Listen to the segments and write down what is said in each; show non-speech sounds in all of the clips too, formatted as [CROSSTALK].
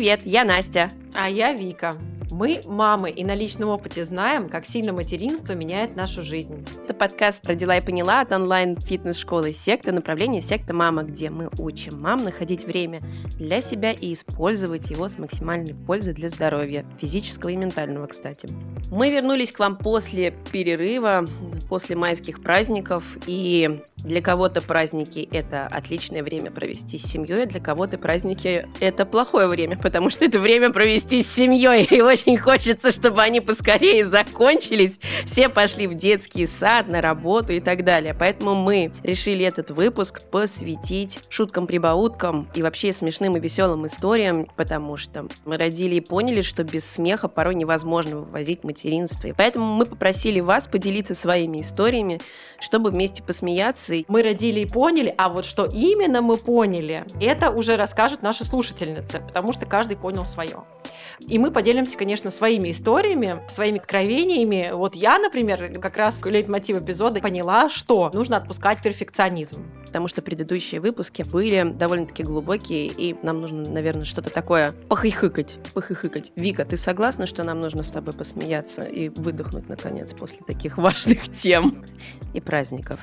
Привет, я Настя. А я Вика. Мы мамы и на личном опыте знаем, как сильно материнство меняет нашу жизнь. Это подкаст «Родила и поняла» от онлайн-фитнес-школы «Секта», направление «Секта Мама», где мы учим мам находить время для себя и использовать его с максимальной пользой для здоровья, физического и ментального, кстати. Мы вернулись к вам после перерыва, после майских праздников, и для кого-то праздники – это отличное время провести с семьей, а для кого-то праздники – это плохое время, потому что это время провести с семьей, и очень хочется, чтобы они поскорее закончились, все пошли в детский сад, на работу и так далее. Поэтому мы решили этот выпуск посвятить шуткам-прибауткам и вообще смешным и веселым историям, потому что мы родили и поняли, что без смеха порой невозможно вывозить материнство. И поэтому мы попросили вас поделиться своими историями, чтобы вместе посмеяться эмоций мы родили и поняли, а вот что именно мы поняли, это уже расскажут наши слушательницы, потому что каждый понял свое. И мы поделимся, конечно, своими историями, своими откровениями. Вот я, например, как раз лейтмотив эпизода поняла, что нужно отпускать перфекционизм. Потому что предыдущие выпуски были довольно-таки глубокие, и нам нужно, наверное, что-то такое похихыкать, похихыкать. Вика, ты согласна, что нам нужно с тобой посмеяться и выдохнуть, наконец, после таких важных тем и праздников?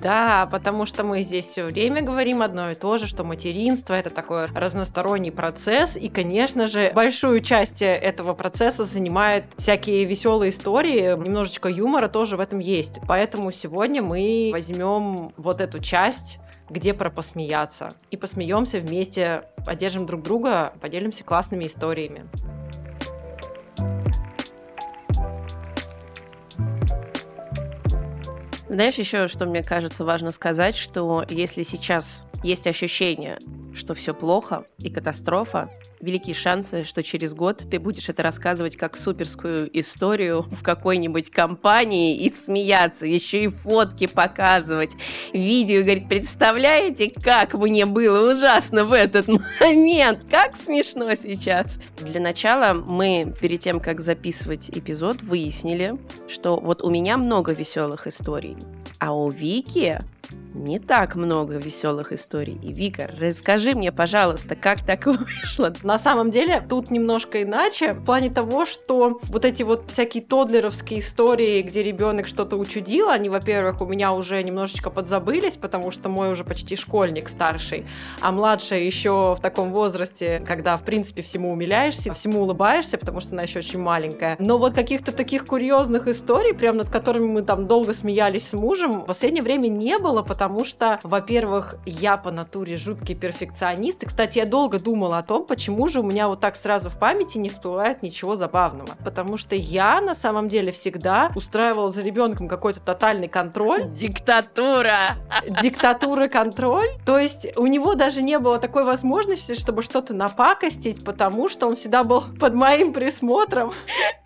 Да, потому что мы здесь все время говорим одно и то же, что материнство это такой разносторонний процесс, и, конечно же, большую часть этого процесса занимает всякие веселые истории, немножечко юмора тоже в этом есть. Поэтому сегодня мы возьмем вот эту часть где про посмеяться. И посмеемся вместе, поддержим друг друга, поделимся классными историями. Знаешь, еще что мне кажется важно сказать, что если сейчас есть ощущение, что все плохо и катастрофа, великие шансы, что через год ты будешь это рассказывать как суперскую историю в какой-нибудь компании и смеяться, еще и фотки показывать, видео, говорить, представляете, как мне было ужасно в этот момент, как смешно сейчас. Для начала мы перед тем, как записывать эпизод, выяснили, что вот у меня много веселых историй, а у Вики не так много веселых историй. И Вика, расскажи мне, пожалуйста, как так вышло? На самом деле, тут немножко иначе, в плане того, что вот эти вот всякие тодлеровские истории, где ребенок что-то учудил, они, во-первых, у меня уже немножечко подзабылись, потому что мой уже почти школьник старший, а младшая еще в таком возрасте, когда, в принципе, всему умиляешься, всему улыбаешься, потому что она еще очень маленькая. Но вот каких-то таких курьезных историй, прям над которыми мы там долго смеялись с мужем, в последнее время не было, потому что, во-первых, я по натуре жуткий перфекционист. И, кстати, я долго думала о том, почему же у меня вот так сразу в памяти не всплывает ничего забавного. Потому что я на самом деле всегда устраивала за ребенком какой-то тотальный контроль. Диктатура! Диктатура, контроль. То есть у него даже не было такой возможности, чтобы что-то напакостить, потому что он всегда был под моим присмотром.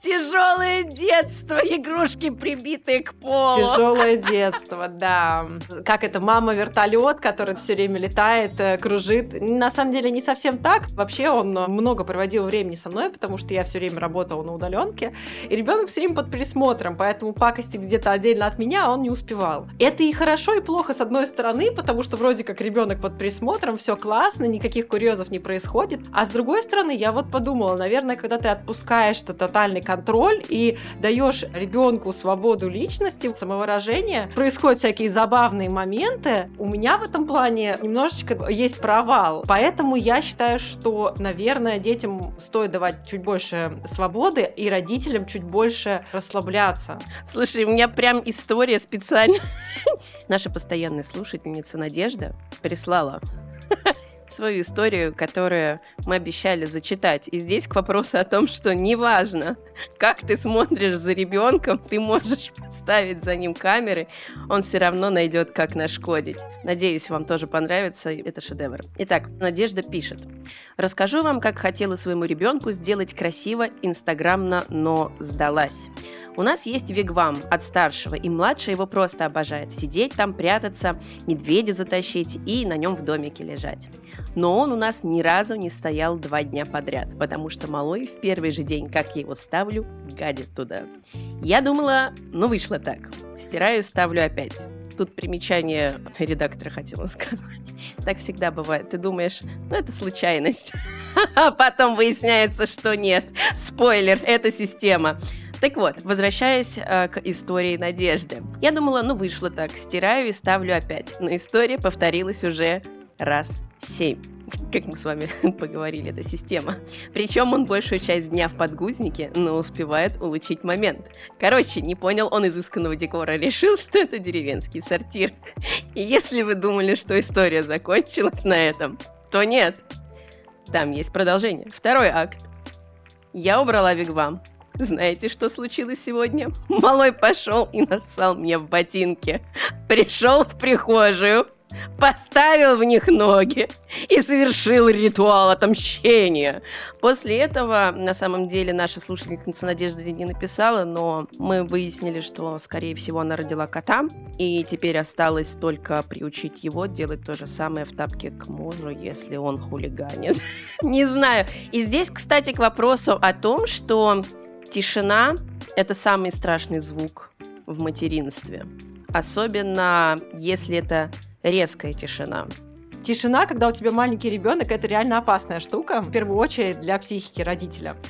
Тяжелое детство, игрушки прибитые к полу. Тяжелое детство, да как это, мама-вертолет, который все время летает, э, кружит. На самом деле не совсем так. Вообще он много проводил времени со мной, потому что я все время работала на удаленке. И ребенок все время под присмотром, поэтому пакости где-то отдельно от меня он не успевал. Это и хорошо, и плохо с одной стороны, потому что вроде как ребенок под присмотром, все классно, никаких курьезов не происходит. А с другой стороны, я вот подумала, наверное, когда ты отпускаешь -то тотальный контроль и даешь ребенку свободу личности, самовыражения, происходят всякие забавные моменты, у меня в этом плане немножечко есть провал. Поэтому я считаю, что, наверное, детям стоит давать чуть больше свободы и родителям чуть больше расслабляться. Слушай, у меня прям история специально. [LAUGHS] Наша постоянная слушательница Надежда прислала свою историю, которую мы обещали зачитать. И здесь к вопросу о том, что неважно, как ты смотришь за ребенком, ты можешь [LAUGHS] поставить за ним камеры, он все равно найдет, как нашкодить. Надеюсь, вам тоже понравится. Это шедевр. Итак, Надежда пишет. Расскажу вам, как хотела своему ребенку сделать красиво, инстаграмно, но сдалась. У нас есть вигвам от старшего, и младший его просто обожает. Сидеть там, прятаться, медведя затащить и на нем в домике лежать. Но он у нас ни разу не стоял два дня подряд, потому что малой в первый же день, как я его ставлю, гадит туда. Я думала, ну вышло так. Стираю, ставлю опять тут примечание редактора хотела сказать. [LAUGHS] Так всегда бывает. Ты думаешь, ну это случайность. [LAUGHS] А потом выясняется, что нет. Спойлер, это система. Так вот, возвращаясь э, к истории Надежды. Я думала, ну вышло так, стираю и ставлю опять. Но история повторилась уже раз семь. [LAUGHS] Как мы с вами [LAUGHS] поговорили, это система. Причем он большую часть дня в подгузнике, но успевает улучшить момент. Короче, не понял он изысканного декора, решил, [LAUGHS] что это деревенский сортир. И если вы думали, что история закончилась на этом, то нет. Там есть продолжение. Второй акт. Я убрала вигвам. Знаете, что случилось сегодня? Малой пошел и нассал мне в ботинки. Пришел в прихожую, поставил в них ноги и совершил ритуал отомщения. После этого, на самом деле, наша слушательница Надежда не написала, но мы выяснили, что, скорее всего, она родила кота, и теперь осталось только приучить его делать то же самое в тапке к мужу, если он хулиганит. [LAUGHS] Не знаю. И здесь, кстати, к вопросу о том, что тишина — это самый страшный звук в материнстве. Особенно, если это резкая тишина. Тишина, когда у тебя маленький ребенок, это реально опасная штука, в первую очередь для психики родителя. [LAUGHS]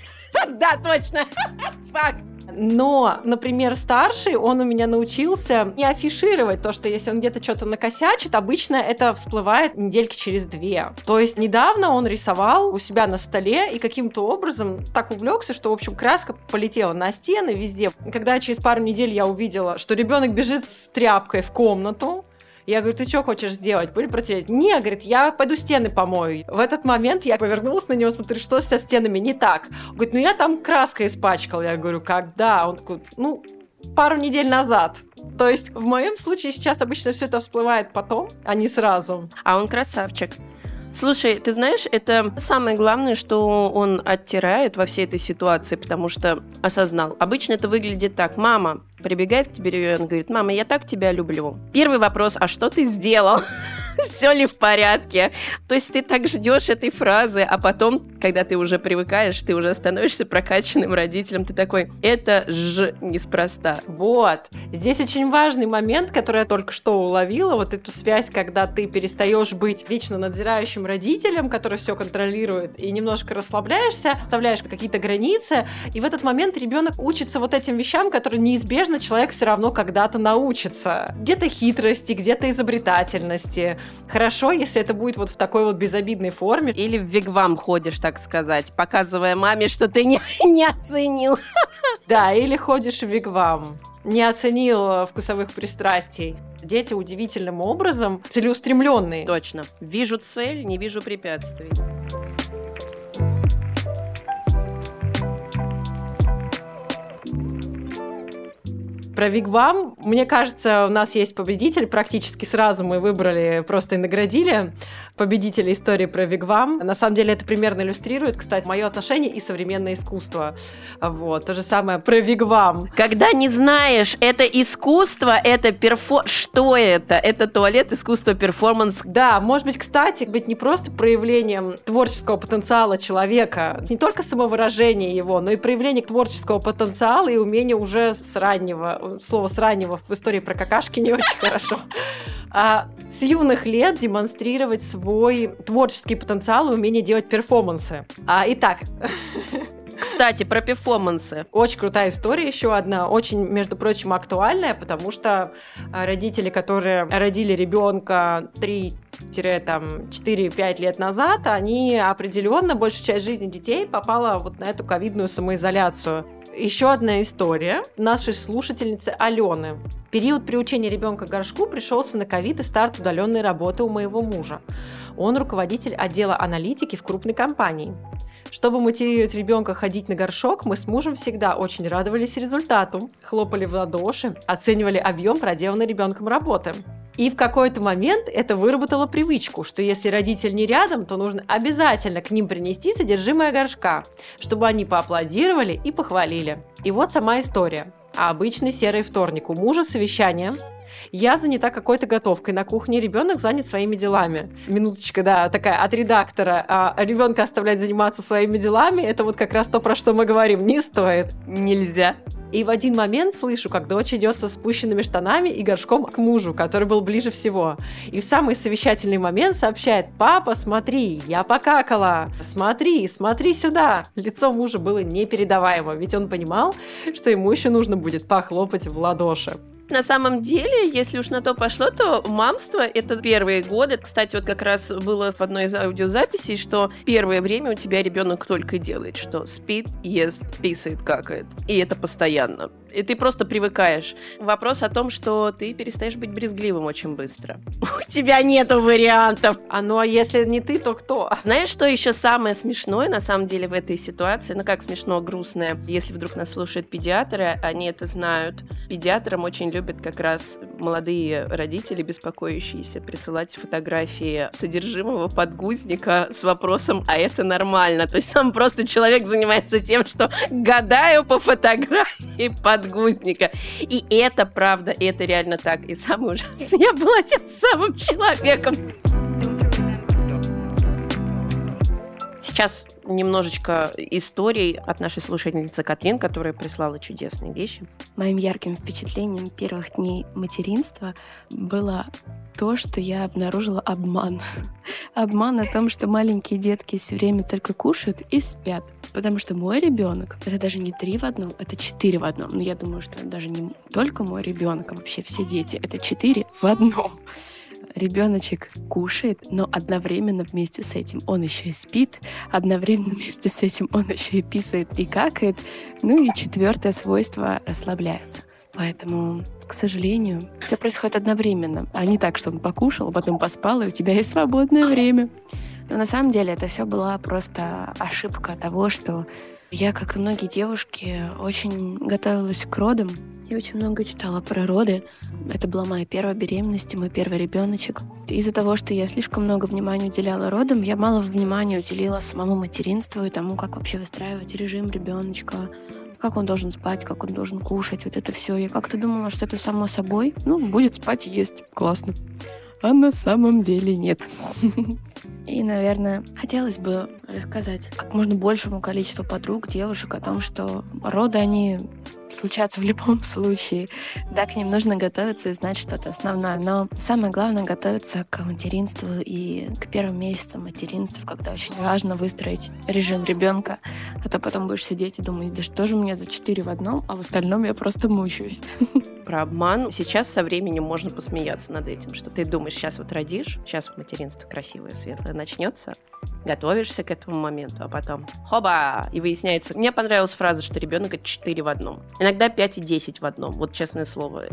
Да, точно. [LAUGHS] Факт. Но, например, старший, он у меня научился не афишировать то, что если он где-то что-то накосячит, обычно это всплывает недельки через две. То есть недавно он рисовал у себя на столе и каким-то образом так увлекся, что, в общем, краска полетела на стены везде. Когда через пару недель я увидела, что ребенок бежит с тряпкой в комнату, я говорю, ты что хочешь сделать? Пыль протереть? Не, говорит, я пойду стены помою. В этот момент я повернулась на него, смотрю, что со стенами не так. Он говорит, ну я там краской испачкал. Я говорю, когда? Он такой, ну, пару недель назад. То есть в моем случае сейчас обычно все это всплывает потом, а не сразу. А он красавчик. Слушай, ты знаешь, это самое главное, что он оттирает во всей этой ситуации, потому что осознал. Обычно это выглядит так. Мама прибегает к тебе ребенок, говорит, мама, я так тебя люблю. Первый вопрос, а что ты сделал? [LAUGHS] все ли в порядке. То есть ты так ждешь этой фразы, а потом, когда ты уже привыкаешь, ты уже становишься прокачанным родителем, ты такой, это ж неспроста. Вот. Здесь очень важный момент, который я только что уловила, вот эту связь, когда ты перестаешь быть вечно надзирающим родителем, который все контролирует, и немножко расслабляешься, оставляешь какие-то границы, и в этот момент ребенок учится вот этим вещам, которые неизбежно человек все равно когда-то научится. Где-то хитрости, где-то изобретательности, Хорошо, если это будет вот в такой вот безобидной форме. Или в вигвам ходишь, так сказать, показывая маме, что ты не, [LAUGHS] не оценил. [LAUGHS] Да, или ходишь в вигвам не оценил вкусовых пристрастий. Дети удивительным образом целеустремленные. Точно. Вижу цель, не вижу препятствий. Про Вигвам, мне кажется, у нас есть победитель. Практически сразу мы выбрали, просто и наградили победителя истории про Вигвам. На самом деле это примерно иллюстрирует, кстати, мое отношение и современное искусство. Вот, то же самое про Вигвам. Когда не знаешь, это искусство, это перфо... Что это? Это туалет, искусство, перформанс. Да, может быть, кстати, быть не просто проявлением творческого потенциала человека, не только самовыражение его, но и проявление творческого потенциала и умения уже с раннего слово с раннего в истории про какашки не очень хорошо. А с юных лет демонстрировать свой творческий потенциал и умение делать перформансы. А, итак, кстати, про перформансы. Очень крутая история еще одна, очень, между прочим, актуальная, потому что а, родители, которые родили ребенка 3 4-5 лет назад, они определенно большая часть жизни детей попала вот на эту ковидную самоизоляцию. Еще одна история нашей слушательницы Алены. Период приучения ребенка к горшку пришелся на ковид и старт удаленной работы у моего мужа. Он руководитель отдела аналитики в крупной компании. Чтобы мотивировать ребенка ходить на горшок, мы с мужем всегда очень радовались результату, хлопали в ладоши, оценивали объем проделанной ребенком работы. И в какой-то момент это выработало привычку, что если родитель не рядом, то нужно обязательно к ним принести содержимое горшка, чтобы они поаплодировали и похвалили. И вот сама история. А обычный серый вторник. У мужа совещание, я занята какой-то готовкой на кухне, ребенок занят своими делами. Минуточка, да, такая от редактора. А ребенка оставлять заниматься своими делами, это вот как раз то, про что мы говорим. Не стоит. Нельзя. И в один момент слышу, как дочь идет со спущенными штанами и горшком к мужу, который был ближе всего. И в самый совещательный момент сообщает, папа, смотри, я покакала, смотри, смотри сюда. Лицо мужа было непередаваемо, ведь он понимал, что ему еще нужно будет похлопать в ладоши. На самом деле, если уж на то пошло, то мамство — это первые годы. Кстати, вот как раз было в одной из аудиозаписей, что первое время у тебя ребенок только делает, что спит, ест, писает, какает. И это постоянно. И ты просто привыкаешь. Вопрос о том, что ты перестаешь быть брезгливым очень быстро. [LAUGHS] У тебя нету вариантов. А ну а если не ты, то кто? Знаешь, что еще самое смешное на самом деле в этой ситуации? Ну как смешно, грустное. Если вдруг нас слушают педиатры, они это знают. Педиатрам очень любят как раз молодые родители, беспокоящиеся, присылать фотографии содержимого подгузника с вопросом, а это нормально? То есть там просто человек занимается тем, что гадаю по фотографии под подгузника. И это правда, это реально так. И самое ужасное, я была тем самым человеком. Сейчас немножечко историй от нашей слушательницы Катрин, которая прислала чудесные вещи. Моим ярким впечатлением первых дней материнства было то, что я обнаружила обман. [LAUGHS] обман о том, что маленькие детки все время только кушают и спят. Потому что мой ребенок это даже не три в одном, это четыре в одном. Но я думаю, что даже не только мой ребенок, а вообще все дети это четыре в одном ребеночек кушает, но одновременно вместе с этим он еще и спит, одновременно вместе с этим он еще и писает и какает. Ну и четвертое свойство расслабляется. Поэтому, к сожалению, все происходит одновременно, а не так, что он покушал, а потом поспал, и у тебя есть свободное время. Но на самом деле это все была просто ошибка того, что я, как и многие девушки, очень готовилась к родам, я очень много читала про роды. Это была моя первая беременность и мой первый ребеночек. Из-за того, что я слишком много внимания уделяла родам, я мало внимания уделила самому материнству и тому, как вообще выстраивать режим ребеночка, как он должен спать, как он должен кушать, вот это все. Я как-то думала, что это само собой. Ну, будет спать и есть. Классно. А на самом деле нет. [LAUGHS] И, наверное, хотелось бы рассказать как можно большему количеству подруг, девушек о том, что роды, они случаться в любом случае. Да, к ним нужно готовиться и знать что-то основное. Но самое главное — готовиться к материнству и к первым месяцам материнства, когда очень важно выстроить режим ребенка, а то потом будешь сидеть и думать, да что же меня за четыре в одном, а в остальном я просто мучаюсь. [LAUGHS] Про обман. Сейчас со временем можно посмеяться над этим, что ты думаешь, сейчас вот родишь, сейчас материнство красивое, светлое начнется, готовишься к этому моменту, а потом хоба! И выясняется, мне понравилась фраза, что ребенок это 4 в одном. Иногда 5 и 10 в одном. Вот честное слово.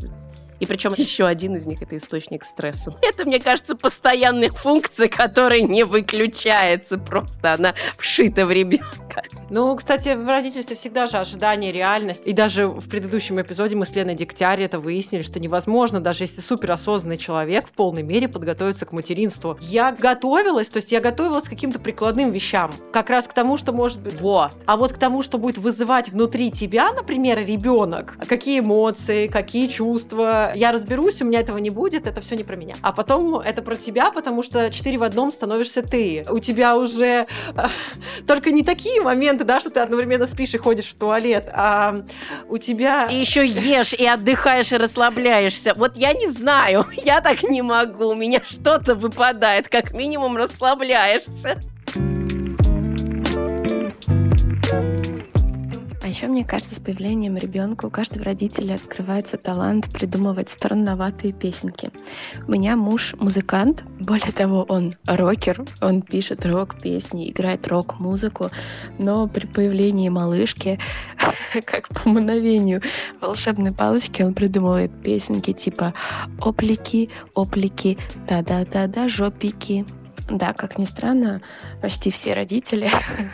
И причем еще один из них это источник стресса. [LAUGHS] Это, мне кажется, постоянная функция, которая не выключается просто. Она вшита в ребенка. Ну, кстати, в родительстве всегда же ожидание, реальность. И даже в предыдущем эпизоде мы с Леной Дегтяри это выяснили, что невозможно, даже если суперосознанный человек в полной мере подготовиться к материнству. Я готовилась, то есть я готовилась к каким-то прикладным вещам. Как раз к тому, что может быть... Вот. А вот к тому, что будет вызывать внутри тебя, например, ребенок, какие эмоции, какие чувства, я разберусь, у меня этого не будет, это все не про меня. А потом это про тебя, потому что четыре в одном становишься ты. У тебя уже только не такие моменты, да, что ты одновременно спишь и ходишь в туалет, а у тебя... И еще ешь, и отдыхаешь, и расслабляешься. Вот я не знаю, [LAUGHS] я так не могу, у меня что-то выпадает, как минимум расслабляешься. А еще, мне кажется, с появлением ребенка у каждого родителя открывается талант придумывать странноватые песенки. У меня муж музыкант, более того, он рокер, он пишет рок-песни, играет рок-музыку, но при появлении малышки, [LAUGHS] как по мгновению волшебной палочки, он придумывает песенки типа «Оплики, оплики, та-да-та-да, жопики». Да, как ни странно, почти все родители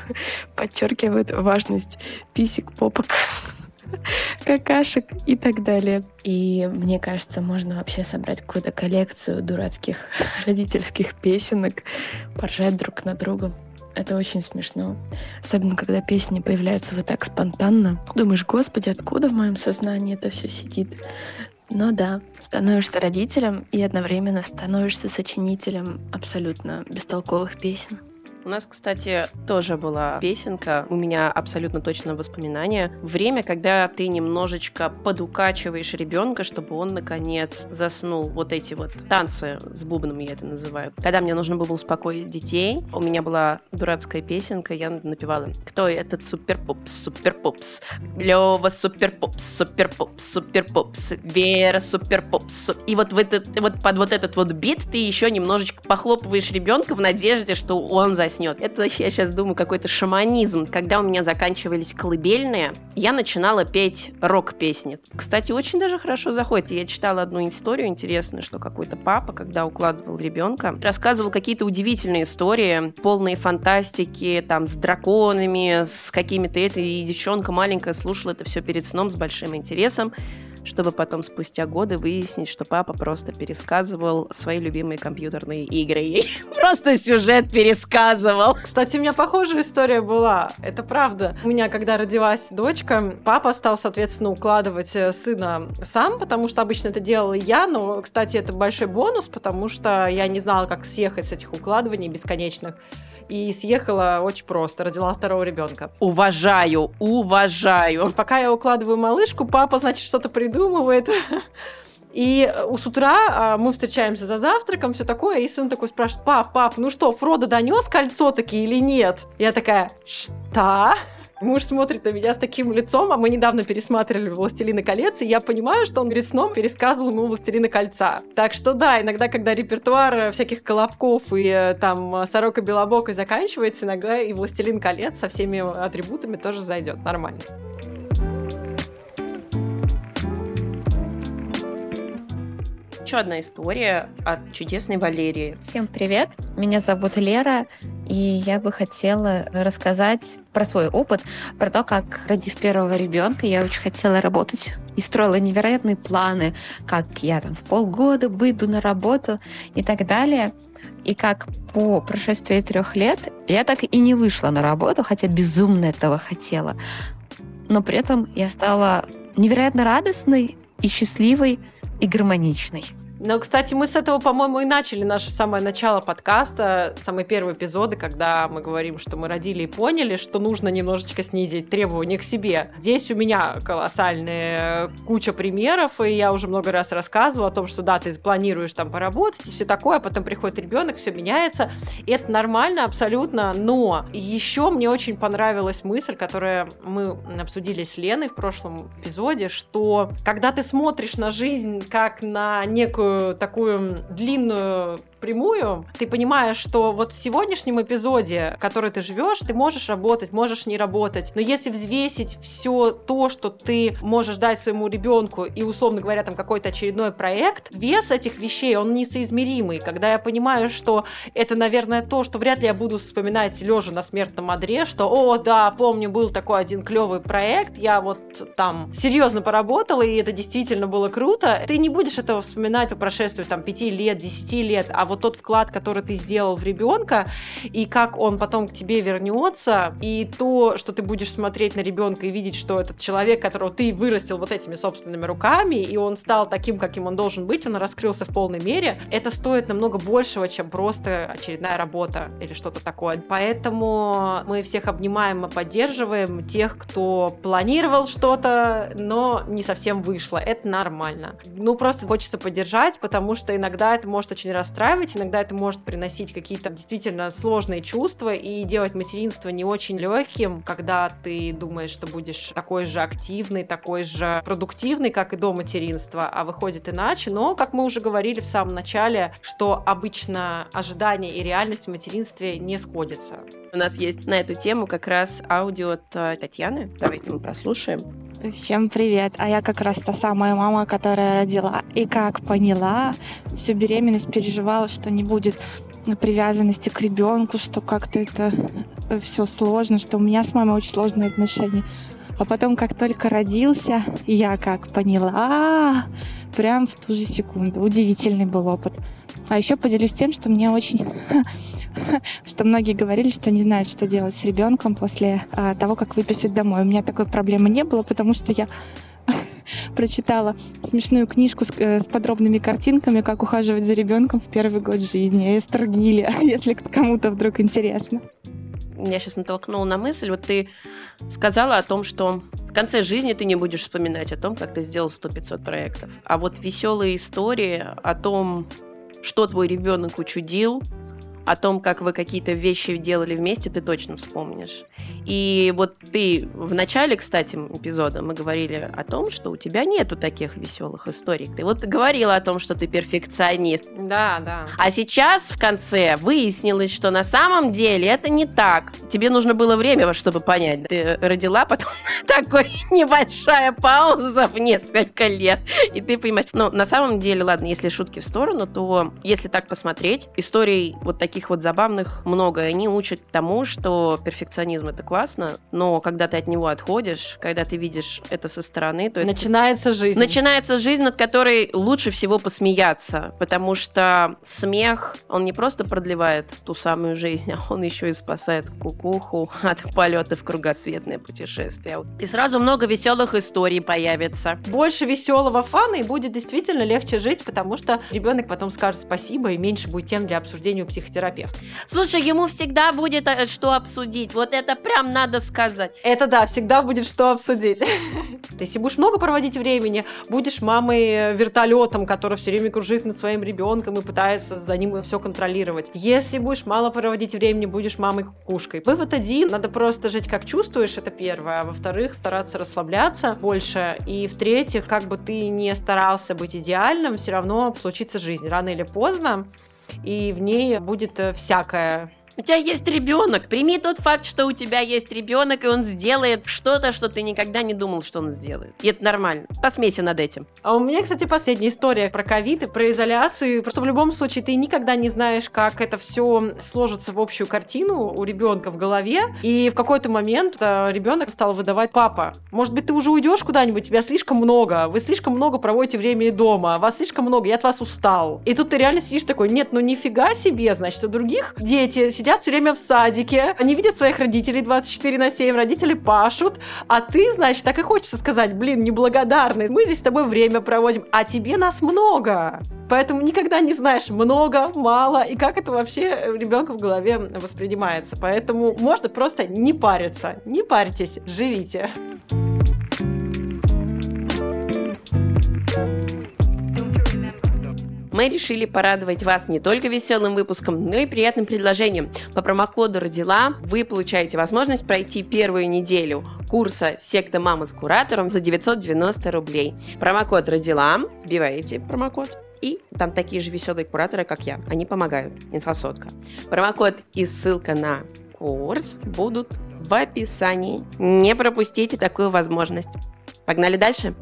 [LAUGHS] подчеркивают важность писек, попок, [LAUGHS] какашек и так далее. И мне кажется, можно вообще собрать какую-то коллекцию дурацких [LAUGHS] родительских песенок, поржать друг на друга. Это очень смешно. Особенно, когда песни появляются вот так спонтанно. Думаешь, господи, откуда в моем сознании это все сидит? Но да, становишься родителем и одновременно становишься сочинителем абсолютно бестолковых песен. У нас, кстати, тоже была песенка, у меня абсолютно точно воспоминание. Время, когда ты немножечко подукачиваешь ребенка, чтобы он, наконец, заснул. Вот эти вот танцы с бубном, я это называю. Когда мне нужно было успокоить детей, у меня была дурацкая песенка, я напевала «Кто этот супер-пупс, супер-пупс? Лёва супер-пупс, супер-пупс, супер-пупс, Вера супер-пупс». И вот, в этот, вот под вот этот вот бит ты еще немножечко похлопываешь ребенка в надежде, что он заснет заснет. Это, я сейчас думаю, какой-то шаманизм. Когда у меня заканчивались колыбельные, я начинала петь рок-песни. Кстати, очень даже хорошо заходит. Я читала одну историю интересную, что какой-то папа, когда укладывал ребенка, рассказывал какие-то удивительные истории, полные фантастики, там, с драконами, с какими-то это, и девчонка маленькая слушала это все перед сном с большим интересом чтобы потом спустя годы выяснить, что папа просто пересказывал свои любимые компьютерные игры. [LAUGHS] Просто сюжет пересказывал. Кстати, у меня похожая история была. Это правда. У меня, когда родилась дочка, папа стал, соответственно, укладывать э, сына сам, потому что обычно это делала я, но, кстати, это большой бонус, потому что я не знала, как съехать с этих укладываний бесконечных и съехала очень просто, родила второго ребенка. Уважаю, уважаю. Пока я укладываю малышку, папа, значит, что-то придумывает. [LAUGHS] И у с утра а, мы встречаемся за завтраком, все такое, и сын такой спрашивает, пап, пап, ну что, Фродо донес кольцо таки или нет? Я такая, что? Муж смотрит на меня с таким лицом, а мы недавно пересматривали «Властелина колец», и я понимаю, что он перед сном пересказывал ему «Властелина кольца». Так что да, иногда, когда репертуар всяких колобков и э, там «Сорока Белобокой» заканчивается, иногда и «Властелин колец» со всеми атрибутами тоже зайдет нормально. еще одна история от чудесной Валерии. Всем привет, меня зовут Лера, и я бы хотела рассказать про свой опыт, про то, как, родив первого ребенка, я очень хотела работать и строила невероятные планы, как я там в полгода выйду на работу и так далее. И как по прошествии трех лет я так и не вышла на работу, хотя безумно этого хотела. Но при этом я стала невероятно радостной и счастливой и гармоничной. Но, кстати, мы с этого, по-моему, и начали наше самое начало подкаста, самые первые эпизоды, когда мы говорим, что мы родили и поняли, что нужно немножечко снизить требования к себе. Здесь у меня колоссальная куча примеров, и я уже много раз рассказывала о том, что да, ты планируешь там поработать и все такое, а потом приходит ребенок, все меняется, и это нормально абсолютно, но еще мне очень понравилась мысль, которую мы обсудили с Леной в прошлом эпизоде, что когда ты смотришь на жизнь как на некую такую длинную прямую, ты понимаешь, что вот в сегодняшнем эпизоде, в который ты живешь, ты можешь работать, можешь не работать. Но если взвесить все то, что ты можешь дать своему ребенку и, условно говоря, там какой-то очередной проект, вес этих вещей, он несоизмеримый. Когда я понимаю, что это, наверное, то, что вряд ли я буду вспоминать лежа на смертном одре, что, о, да, помню, был такой один клевый проект, я вот там серьезно поработала, и это действительно было круто. Ты не будешь этого вспоминать по прошествию там 5 лет, 10 лет, а вот тот вклад, который ты сделал в ребенка, и как он потом к тебе вернется, и то, что ты будешь смотреть на ребенка и видеть, что этот человек, которого ты вырастил вот этими собственными руками, и он стал таким, каким он должен быть, он раскрылся в полной мере, это стоит намного большего, чем просто очередная работа или что-то такое. Поэтому мы всех обнимаем и поддерживаем тех, кто планировал что-то, но не совсем вышло. Это нормально. Ну, просто хочется поддержать, потому что иногда это может очень расстраивать, расстраивать, иногда это может приносить какие-то действительно сложные чувства и делать материнство не очень легким, когда ты думаешь, что будешь такой же активный, такой же продуктивный, как и до материнства, а выходит иначе. Но, как мы уже говорили в самом начале, что обычно ожидания и реальность в материнстве не сходятся. У нас есть на эту тему как раз аудио от э, Татьяны. Давайте мы прослушаем. Всем привет. А я как раз та самая мама, которая родила. И как поняла, всю беременность переживала, что не будет привязанности к ребенку, что как-то это э, все сложно, что у меня с мамой очень сложные отношения. А потом, как только родился, я как поняла, прям в ту же секунду. Удивительный был опыт. А еще поделюсь тем, что мне очень [LAUGHS] что многие говорили, что не знают, что делать с ребенком после а, того, как выписать домой. У меня такой проблемы не было, потому что я [LAUGHS] прочитала смешную книжку с, э, с подробными картинками, как ухаживать за ребенком в первый год жизни. Эстер Гилли, [LAUGHS] если кому-то вдруг интересно. Меня сейчас натолкнуло на мысль, вот ты сказала о том, что в конце жизни ты не будешь вспоминать о том, как ты сделал 100-500 проектов. А вот веселые истории о том, что твой ребенок учудил, о том, как вы какие-то вещи делали вместе, ты точно вспомнишь. И вот ты в начале, кстати, эпизода мы говорили о том, что у тебя нету таких веселых историй. Ты вот говорила о том, что ты перфекционист. Да, да. А сейчас в конце выяснилось, что на самом деле это не так. Тебе нужно было время, чтобы понять. Ты родила, [LAUGHS] потом [LAUGHS] такой небольшая пауза в несколько лет. И ты понимаешь, ну, на самом деле, ладно, если шутки в сторону, то если так посмотреть, историй вот таких таких вот забавных много. И они учат тому, что перфекционизм это классно, но когда ты от него отходишь, когда ты видишь это со стороны, то начинается это... жизнь. Начинается жизнь, над которой лучше всего посмеяться, потому что смех, он не просто продлевает ту самую жизнь, а он еще и спасает кукуху от полета в кругосветное путешествие. И сразу много веселых историй появится. Больше веселого фана и будет действительно легче жить, потому что ребенок потом скажет спасибо и меньше будет тем для обсуждения у психотерапевта терапевт. Слушай, ему всегда будет э, что обсудить. Вот это прям надо сказать. Это да, всегда будет что обсудить. Если будешь много проводить времени, будешь мамой э, вертолетом, который все время кружит над своим ребенком и пытается за ним все контролировать. Если будешь мало проводить времени, будешь мамой кукушкой. Вывод один, надо просто жить как чувствуешь, это первое. А во-вторых, стараться расслабляться больше. И в-третьих, как бы ты не старался быть идеальным, все равно случится жизнь. Рано или поздно и в ней будет э, всякое у тебя есть ребенок. Прими тот факт, что у тебя есть ребенок, и он сделает что-то, что ты никогда не думал, что он сделает. И это нормально. Посмейся над этим. А у меня, кстати, последняя история про ковид и про изоляцию. Просто в любом случае ты никогда не знаешь, как это все сложится в общую картину у ребенка в голове. И в какой-то момент э, ребенок стал выдавать папа. Может быть, ты уже уйдешь куда-нибудь, тебя слишком много, вы слишком много проводите времени дома, вас слишком много, я от вас устал. И тут ты реально сидишь такой, нет, ну нифига себе, значит, у других дети все время в садике, они видят своих родителей 24 на 7, родители пашут, а ты, значит, так и хочется сказать, блин, неблагодарный, мы здесь с тобой время проводим, а тебе нас много. Поэтому никогда не знаешь, много, мало, и как это вообще ребенка в голове воспринимается. Поэтому можно просто не париться. Не парьтесь, живите. Мы решили порадовать вас не только веселым выпуском, но и приятным предложением. По промокоду «Родила» вы получаете возможность пройти первую неделю курса «Секта мамы с куратором» за 990 рублей. Промокод «Родила», вбиваете промокод, и там такие же веселые кураторы, как я. Они помогают. Инфосотка. Промокод и ссылка на курс будут в описании. Не пропустите такую возможность. Погнали дальше?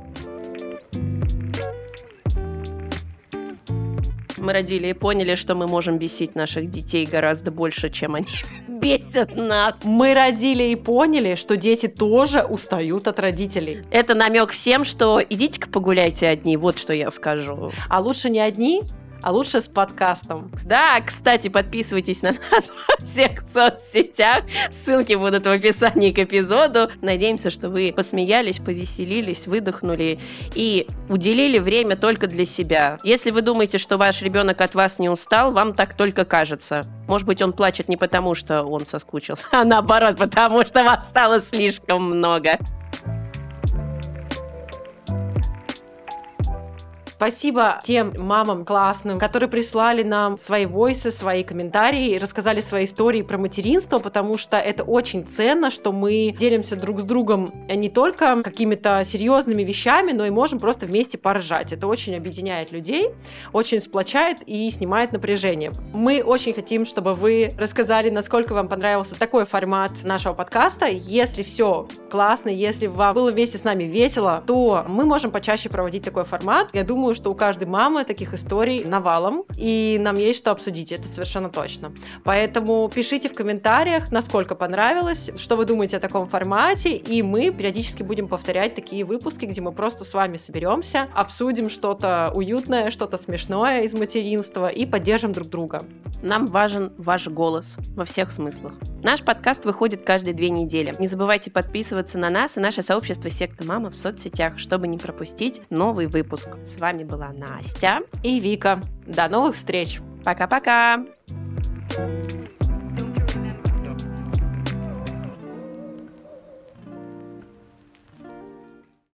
Мы родили и поняли, что мы можем бесить наших детей гораздо больше, чем они [LAUGHS] бесят нас. Мы родили и поняли, что дети тоже устают от родителей. Это намек всем, что идите-ка погуляйте одни, вот что я скажу. А лучше не одни, а лучше с подкастом. Да, кстати, подписывайтесь на нас [LAUGHS] во всех соцсетях. Ссылки будут в описании к эпизоду. Надеемся, что вы посмеялись, повеселились, выдохнули и уделили время только для себя. Если вы думаете, что ваш ребенок от вас не устал, вам так только кажется. Может быть, он плачет не потому, что он соскучился, [LAUGHS] а наоборот, потому что вас стало слишком много. Спасибо тем мамам классным, которые прислали нам свои войсы, свои комментарии и рассказали свои истории про материнство, потому что это очень ценно, что мы делимся друг с другом не только какими-то серьезными вещами, но и можем просто вместе поржать. Это очень объединяет людей, очень сплочает и снимает напряжение. Мы очень хотим, чтобы вы рассказали, насколько вам понравился такой формат нашего подкаста. Если все классно, если вам было вместе с нами весело, то мы можем почаще проводить такой формат. Я думаю, думаю, что у каждой мамы таких историй навалом, и нам есть что обсудить, это совершенно точно. Поэтому пишите в комментариях, насколько понравилось, что вы думаете о таком формате, и мы периодически будем повторять такие выпуски, где мы просто с вами соберемся, обсудим что-то уютное, что-то смешное из материнства и поддержим друг друга. Нам важен ваш голос во всех смыслах. Наш подкаст выходит каждые две недели. Не забывайте подписываться на нас и наше сообщество «Секта Мама» в соцсетях, чтобы не пропустить новый выпуск. С вами была Настя и Вика. До новых встреч! Пока-пока! thank you